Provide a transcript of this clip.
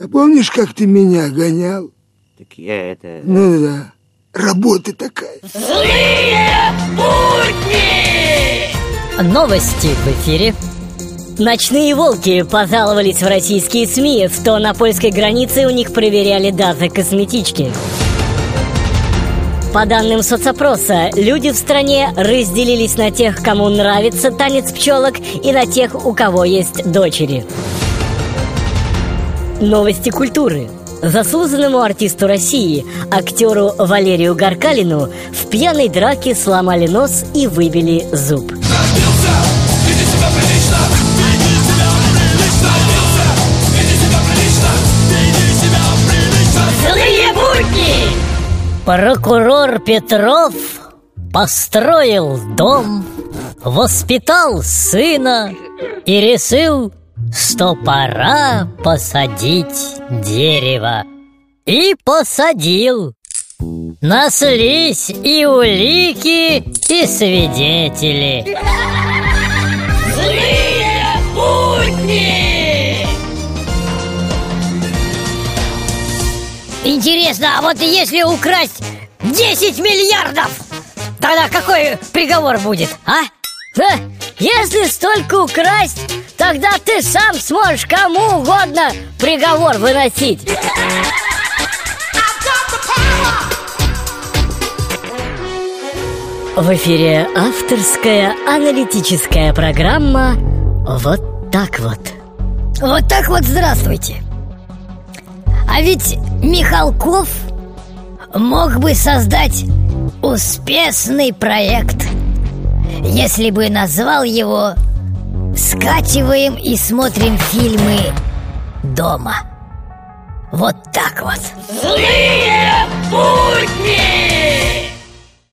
А помнишь, как ты меня гонял? Так я это... Ну да, работа такая. Злые будни! Новости в эфире. Ночные волки пожаловались в российские СМИ, что на польской границе у них проверяли даже косметички. По данным соцопроса, люди в стране разделились на тех, кому нравится танец пчелок, и на тех, у кого есть дочери. Новости культуры. Заслуженному артисту России, актеру Валерию Гаркалину, в пьяной драке сломали нос и выбили зуб. Злые будни! Прокурор Петров построил дом, воспитал сына и решил, что пора посадить дерево. И посадил. Наслись и улики, и свидетели. Злые будни! Интересно, а вот если украсть 10 миллиардов, тогда какой приговор будет, а? Если столько украсть, тогда ты сам сможешь кому угодно приговор выносить. В эфире авторская аналитическая программа «Вот так вот». Вот так вот здравствуйте. А ведь Михалков мог бы создать успешный проект, если бы назвал его «Скачиваем и смотрим фильмы дома». Вот так вот. Злые